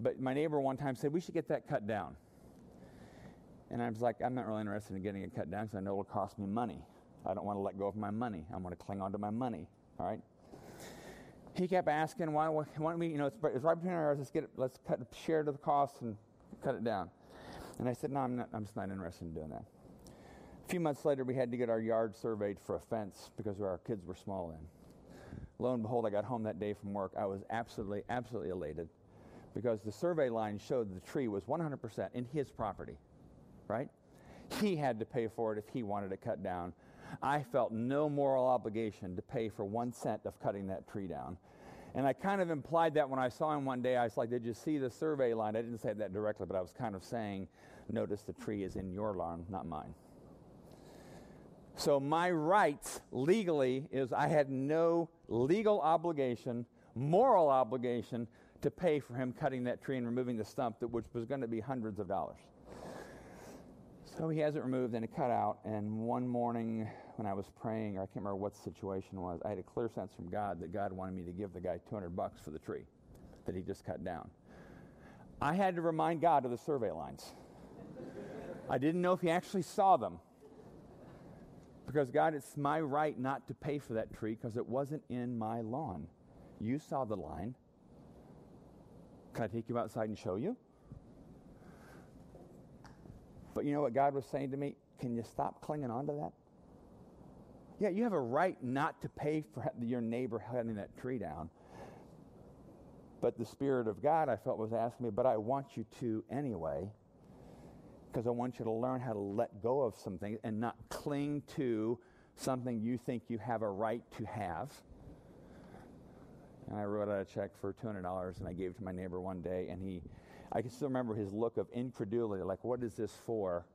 but my neighbor one time said, We should get that cut down. And I was like, I'm not really interested in getting it cut down because I know it'll cost me money. I don't want to let go of my money. I want to cling on to my money. All right. He kept asking, why, why don't we, you know, it's, it's right between our eyes. Let's get it, let's cut, share the cost and cut it down. And I said, no, I'm, not, I'm just not interested in doing that. A few months later, we had to get our yard surveyed for a fence because our kids were small then. Lo and behold, I got home that day from work. I was absolutely, absolutely elated because the survey line showed the tree was 100% in his property, right? He had to pay for it if he wanted it cut down. I felt no moral obligation to pay for one cent of cutting that tree down. And I kind of implied that when I saw him one day. I was like, Did you see the survey line? I didn't say that directly, but I was kind of saying, Notice the tree is in your lawn, not mine. So my rights legally is I had no legal obligation, moral obligation to pay for him cutting that tree and removing the stump, that, which was going to be hundreds of dollars. So he has it removed and it cut out. And one morning when I was praying, or I can't remember what the situation was, I had a clear sense from God that God wanted me to give the guy 200 bucks for the tree that he just cut down. I had to remind God of the survey lines. I didn't know if he actually saw them. Because, God, it's my right not to pay for that tree because it wasn't in my lawn. You saw the line. Can I take you outside and show you? But you know what God was saying to me? Can you stop clinging on to that? Yeah, you have a right not to pay for your neighbor cutting that tree down. But the Spirit of God, I felt, was asking me, but I want you to anyway because I want you to learn how to let go of something and not cling to something you think you have a right to have. And I wrote out a check for $200 and I gave it to my neighbor one day, and he, I can still remember his look of incredulity, like, what is this for?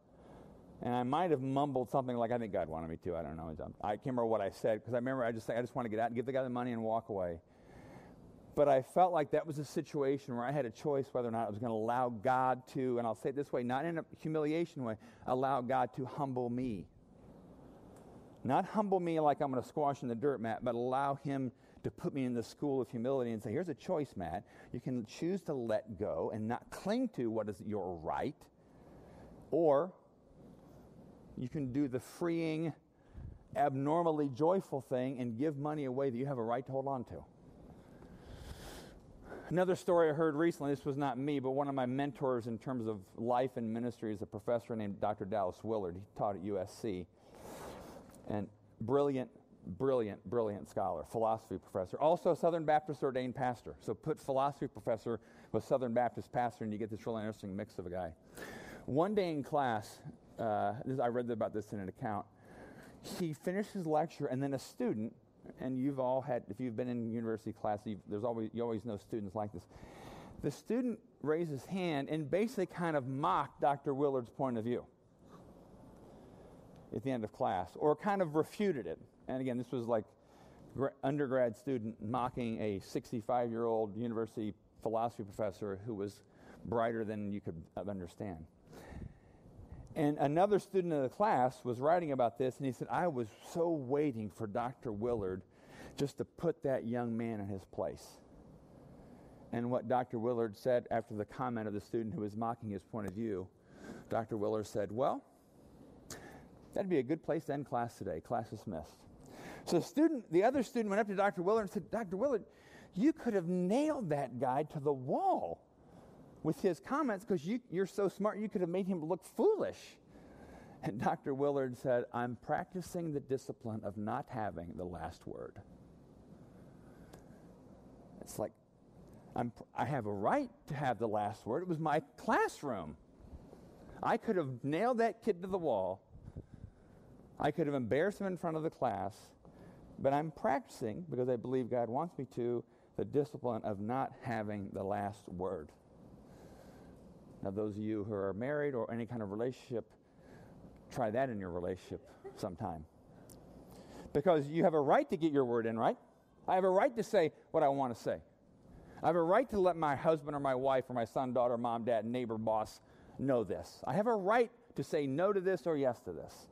And I might have mumbled something like, I think God wanted me to. I don't know. I can't remember what I said because I remember I just I just want to get out and give the guy the money and walk away. But I felt like that was a situation where I had a choice whether or not I was going to allow God to, and I'll say it this way, not in a humiliation way, allow God to humble me. Not humble me like I'm going to squash in the dirt, Matt, but allow Him to put me in the school of humility and say, here's a choice, Matt. You can choose to let go and not cling to what is your right, or you can do the freeing, abnormally joyful thing and give money away that you have a right to hold on to. Another story I heard recently, this was not me, but one of my mentors in terms of life and ministry is a professor named Dr. Dallas Willard. He taught at USC. And brilliant, brilliant, brilliant scholar, philosophy professor. Also, Southern Baptist ordained pastor. So put philosophy professor with Southern Baptist pastor, and you get this really interesting mix of a guy. One day in class, uh, I read about this in an account. He finished his lecture, and then a student and you've all had, if you've been in university class, there's always, you always know students like this. The student raised his hand and basically kind of mocked Dr. Willard's point of view at the end of class, or kind of refuted it. And again, this was like undergrad student mocking a 65 year old university philosophy professor who was brighter than you could understand. And another student in the class was writing about this, and he said, I was so waiting for Dr. Willard just to put that young man in his place. And what Dr. Willard said after the comment of the student who was mocking his point of view, Dr. Willard said, Well, that'd be a good place to end class today. Class dismissed. So the student, the other student went up to Dr. Willard and said, Dr. Willard, you could have nailed that guy to the wall with his comments because you, you're so smart, you could have made him look foolish. And Dr. Willard said, I'm practicing the discipline of not having the last word. It's like, I'm, I have a right to have the last word. It was my classroom. I could have nailed that kid to the wall. I could have embarrassed him in front of the class. But I'm practicing, because I believe God wants me to, the discipline of not having the last word. Now, those of you who are married or any kind of relationship, try that in your relationship sometime. Because you have a right to get your word in, right? I have a right to say what I want to say. I have a right to let my husband or my wife or my son, daughter, mom, dad, neighbor, boss know this. I have a right to say no to this or yes to this.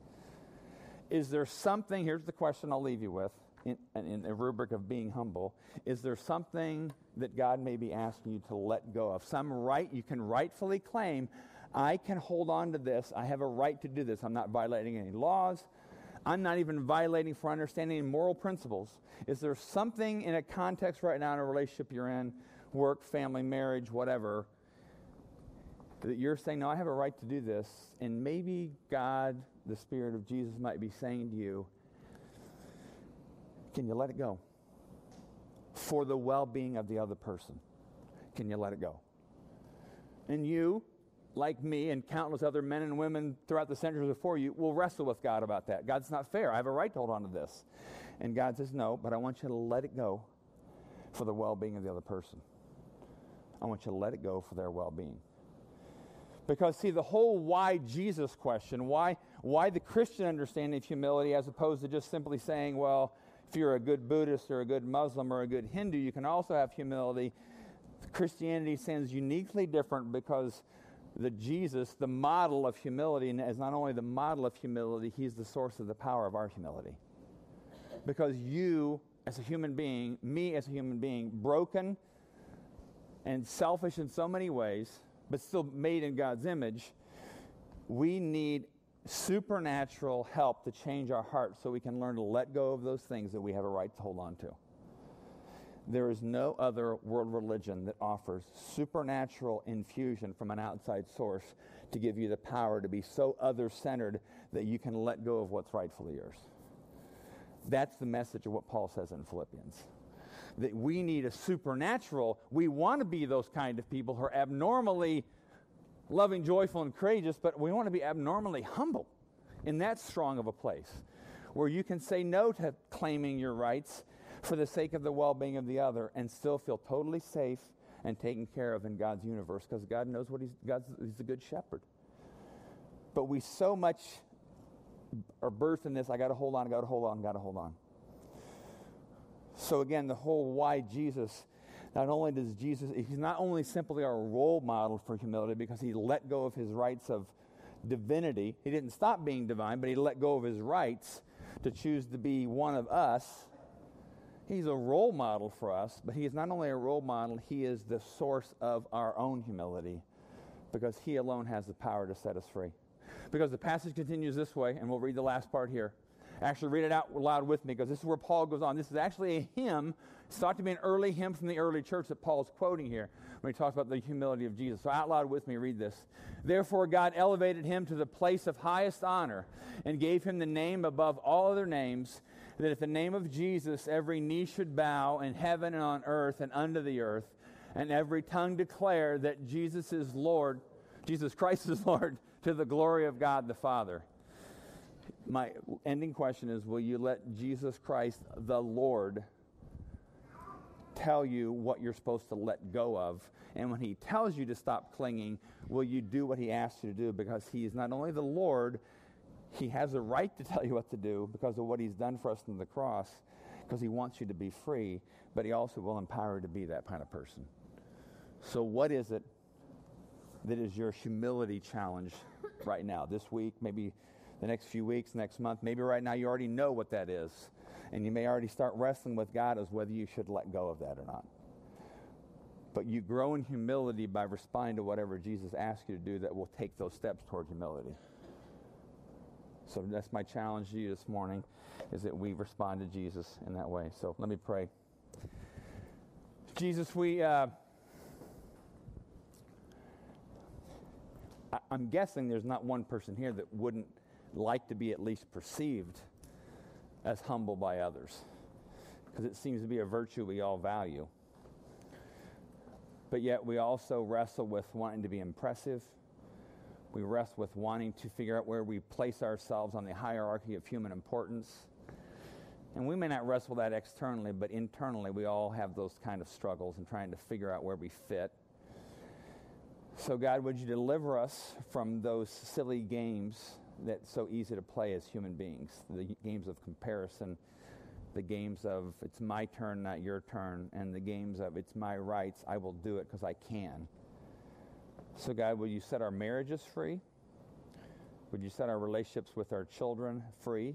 Is there something, here's the question I'll leave you with in, in the rubric of being humble, is there something that God may be asking you to let go of? Some right you can rightfully claim, I can hold on to this. I have a right to do this. I'm not violating any laws. I'm not even violating for understanding moral principles. Is there something in a context right now in a relationship you're in, work, family, marriage, whatever, that you're saying, No, I have a right to do this, and maybe God, the Spirit of Jesus, might be saying to you, Can you let it go? For the well being of the other person. Can you let it go? And you, like me and countless other men and women throughout the centuries before you, will wrestle with God about that. God's not fair. I have a right to hold on to this. And God says, No, but I want you to let it go for the well being of the other person. I want you to let it go for their well being. Because, see, the whole why Jesus question, why, why the Christian understanding of humility, as opposed to just simply saying, well, if you're a good Buddhist or a good Muslim or a good Hindu, you can also have humility. Christianity stands uniquely different because the Jesus, the model of humility, and is not only the model of humility, he's the source of the power of our humility. Because you, as a human being, me as a human being, broken and selfish in so many ways, but still made in God's image, we need supernatural help to change our hearts so we can learn to let go of those things that we have a right to hold on to. There is no other world religion that offers supernatural infusion from an outside source to give you the power to be so other centered that you can let go of what's rightfully yours. That's the message of what Paul says in Philippians. That we need a supernatural, we want to be those kind of people who are abnormally loving, joyful, and courageous, but we want to be abnormally humble in that strong of a place where you can say no to claiming your rights for the sake of the well being of the other and still feel totally safe and taken care of in God's universe because God knows what He's God's He's a good shepherd. But we so much are birthed in this I got to hold on, I got to hold on, got to hold on. So again, the whole why Jesus. Not only does Jesus, he's not only simply our role model for humility because he let go of his rights of divinity. He didn't stop being divine, but he let go of his rights to choose to be one of us He's a role model for us, but he is not only a role model, he is the source of our own humility because he alone has the power to set us free. Because the passage continues this way, and we'll read the last part here. Actually, read it out loud with me because this is where Paul goes on. This is actually a hymn. It's thought to be an early hymn from the early church that Paul's quoting here when he talks about the humility of Jesus. So, out loud with me, read this. Therefore, God elevated him to the place of highest honor and gave him the name above all other names that at the name of Jesus, every knee should bow in heaven and on earth and under the earth, and every tongue declare that Jesus is Lord, Jesus Christ is Lord, to the glory of God the Father. My ending question is Will you let Jesus Christ, the Lord, tell you what you're supposed to let go of? And when he tells you to stop clinging, will you do what he asks you to do? Because he is not only the Lord, he has a right to tell you what to do because of what he's done for us in the cross, because he wants you to be free, but he also will empower you to be that kind of person. So, what is it that is your humility challenge right now, this week, maybe the next few weeks, next month? Maybe right now you already know what that is, and you may already start wrestling with God as whether you should let go of that or not. But you grow in humility by responding to whatever Jesus asks you to do that will take those steps toward humility. So that's my challenge to you this morning is that we respond to Jesus in that way. So let me pray. Jesus, we. Uh, I'm guessing there's not one person here that wouldn't like to be at least perceived as humble by others, because it seems to be a virtue we all value. But yet we also wrestle with wanting to be impressive we wrestle with wanting to figure out where we place ourselves on the hierarchy of human importance. And we may not wrestle that externally, but internally we all have those kind of struggles and trying to figure out where we fit. So, God, would you deliver us from those silly games that's so easy to play as human beings? The games of comparison, the games of it's my turn, not your turn, and the games of it's my rights, I will do it because I can. So, God, will you set our marriages free? Would you set our relationships with our children free?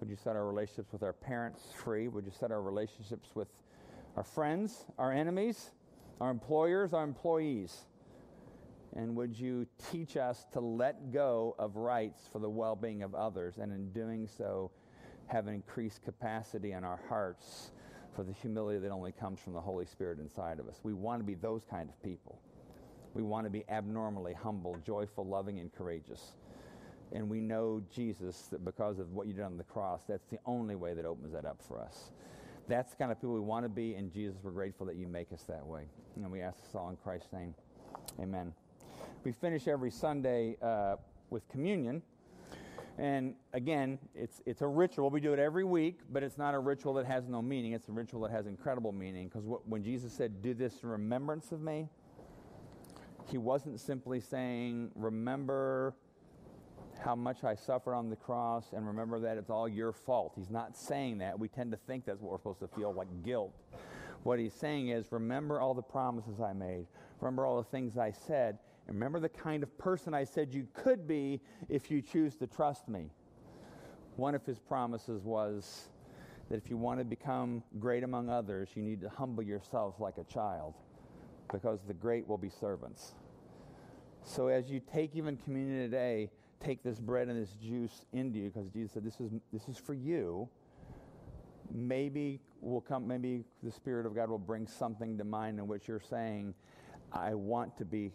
Would you set our relationships with our parents free? Would you set our relationships with our friends, our enemies, our employers, our employees? And would you teach us to let go of rights for the well being of others, and in doing so, have an increased capacity in our hearts for the humility that only comes from the Holy Spirit inside of us? We want to be those kind of people. We want to be abnormally humble, joyful, loving, and courageous. And we know, Jesus, that because of what you did on the cross, that's the only way that opens that up for us. That's the kind of people we want to be, and Jesus, we're grateful that you make us that way. And we ask this all in Christ's name. Amen. We finish every Sunday uh, with communion. And again, it's, it's a ritual. We do it every week, but it's not a ritual that has no meaning. It's a ritual that has incredible meaning. Because when Jesus said, Do this in remembrance of me, he wasn't simply saying, Remember how much I suffered on the cross and remember that it's all your fault. He's not saying that. We tend to think that's what we're supposed to feel like guilt. What he's saying is, Remember all the promises I made, remember all the things I said, remember the kind of person I said you could be if you choose to trust me. One of his promises was that if you want to become great among others, you need to humble yourselves like a child because the great will be servants. So as you take even communion today, take this bread and this juice into you because Jesus said this is this is for you. Maybe will come maybe the spirit of God will bring something to mind in which you're saying I want to be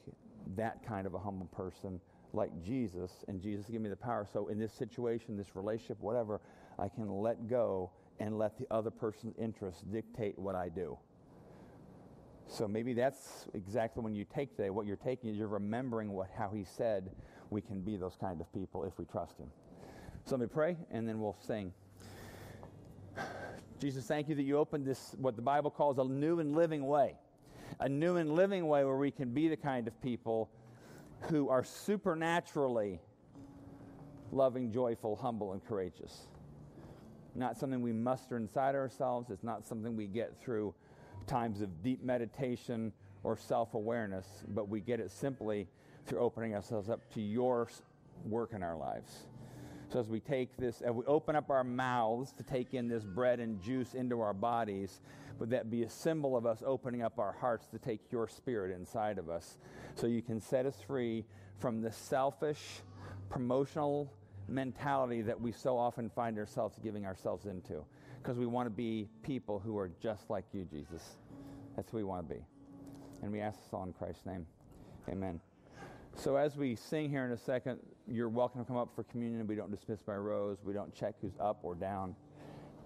that kind of a humble person like Jesus, and Jesus give me the power. So in this situation, this relationship, whatever, I can let go and let the other person's interests dictate what I do. So maybe that's exactly when you take today. What you're taking is you're remembering what how he said we can be those kind of people if we trust him. So let me pray, and then we'll sing. Jesus, thank you that you opened this, what the Bible calls a new and living way a new and living way where we can be the kind of people who are supernaturally loving, joyful, humble, and courageous. Not something we muster inside ourselves, it's not something we get through times of deep meditation or self awareness, but we get it simply through opening ourselves up to your work in our lives. So as we take this, as we open up our mouths to take in this bread and juice into our bodies, would that be a symbol of us opening up our hearts to take your spirit inside of us so you can set us free from the selfish, promotional mentality that we so often find ourselves giving ourselves into? Because we want to be people who are just like you, Jesus. That's who we want to be. And we ask this all in Christ's name. Amen. So as we sing here in a second, you're welcome to come up for communion. We don't dismiss by rows. We don't check who's up or down.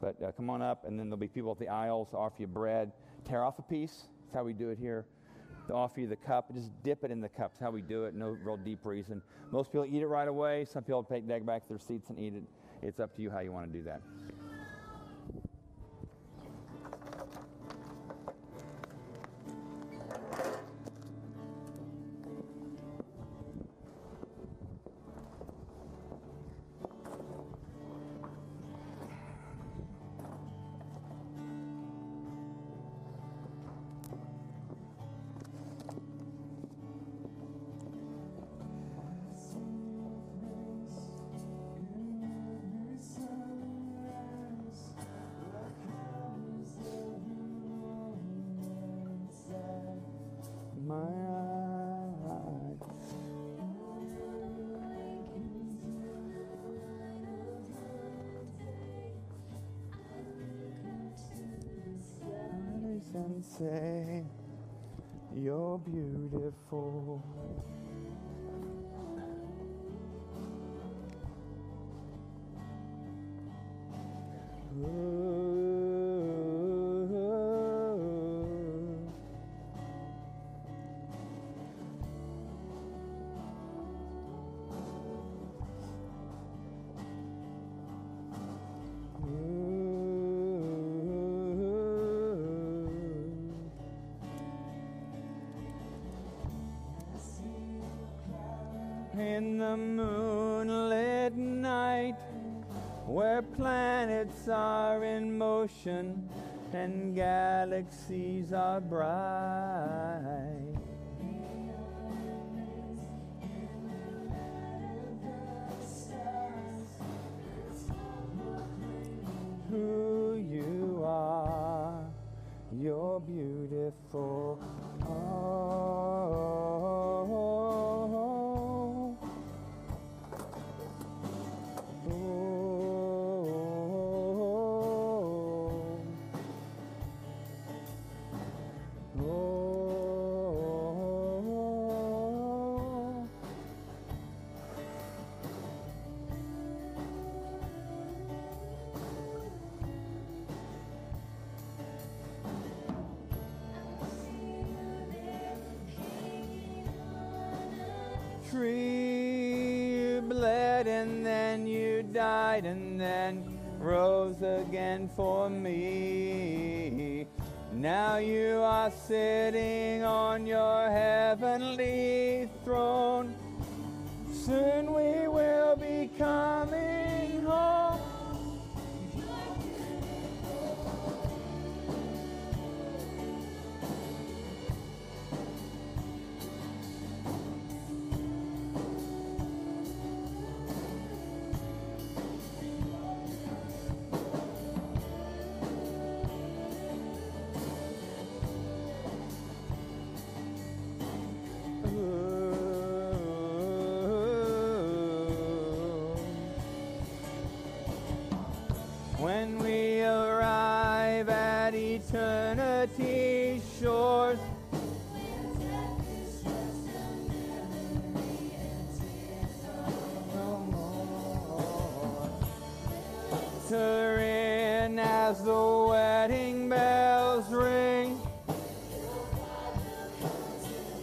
But uh, come on up, and then there'll be people at the aisles offer you bread. Tear off a piece. That's how we do it here. They'll offer you the cup. Just dip it in the cup. That's how we do it. No real deep reason. Most people eat it right away. Some people take back their seats and eat it. It's up to you how you want to do that. Galaxies are bright.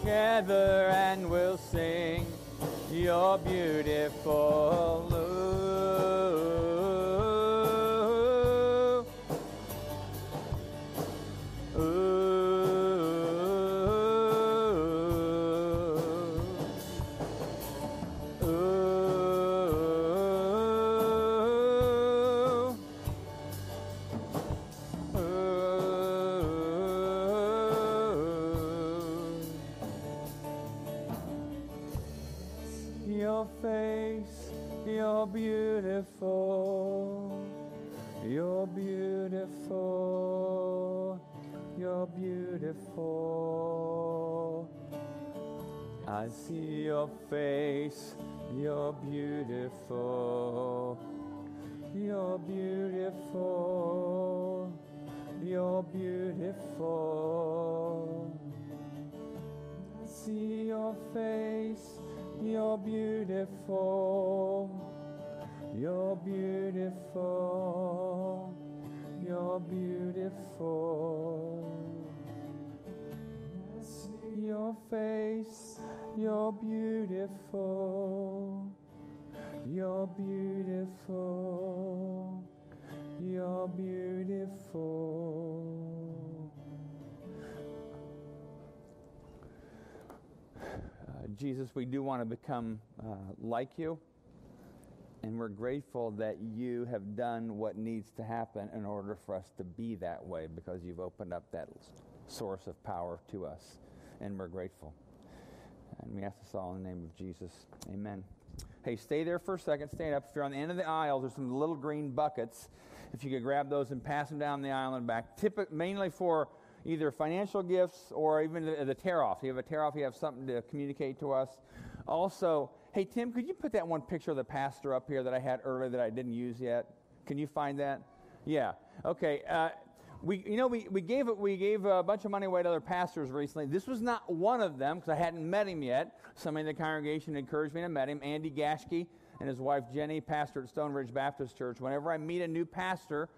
Together and we'll sing. Your beautiful want to become uh, like you. And we're grateful that you have done what needs to happen in order for us to be that way because you've opened up that source of power to us. And we're grateful. And we ask this all in the name of Jesus. Amen. Hey, stay there for a second. Stand up. If you're on the end of the aisle, there's some little green buckets. If you could grab those and pass them down the aisle and back, Typ- mainly for either financial gifts or even the, the tear off. You have a tear off, you have something to communicate to us. Also, hey, Tim, could you put that one picture of the pastor up here that I had earlier that I didn't use yet? Can you find that? Yeah. Okay. Uh, we, you know, we, we gave we gave a bunch of money away to other pastors recently. This was not one of them because I hadn't met him yet. Somebody in the congregation encouraged me to meet him. Andy Gashke and his wife Jenny, pastor at Stone Ridge Baptist Church. Whenever I meet a new pastor,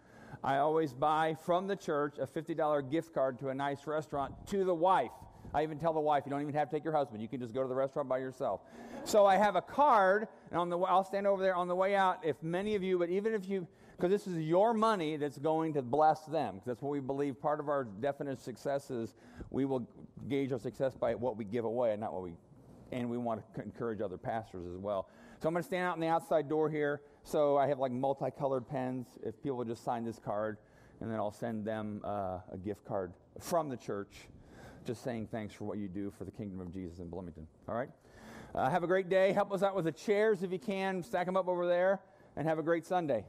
I always buy from the church a $50 gift card to a nice restaurant to the wife. I even tell the wife, you don't even have to take your husband. You can just go to the restaurant by yourself. So I have a card, and on the I'll stand over there on the way out. If many of you, but even if you, because this is your money that's going to bless them, 'cause that's what we believe. Part of our definite success is we will gauge our success by what we give away, and not what we, and we want to encourage other pastors as well. So I'm going to stand out in the outside door here. So I have like multicolored pens. If people would just sign this card, and then I'll send them uh, a gift card from the church just saying thanks for what you do for the kingdom of Jesus in Bloomington. All right? Uh, have a great day. Help us out with the chairs if you can. Stack them up over there. And have a great Sunday.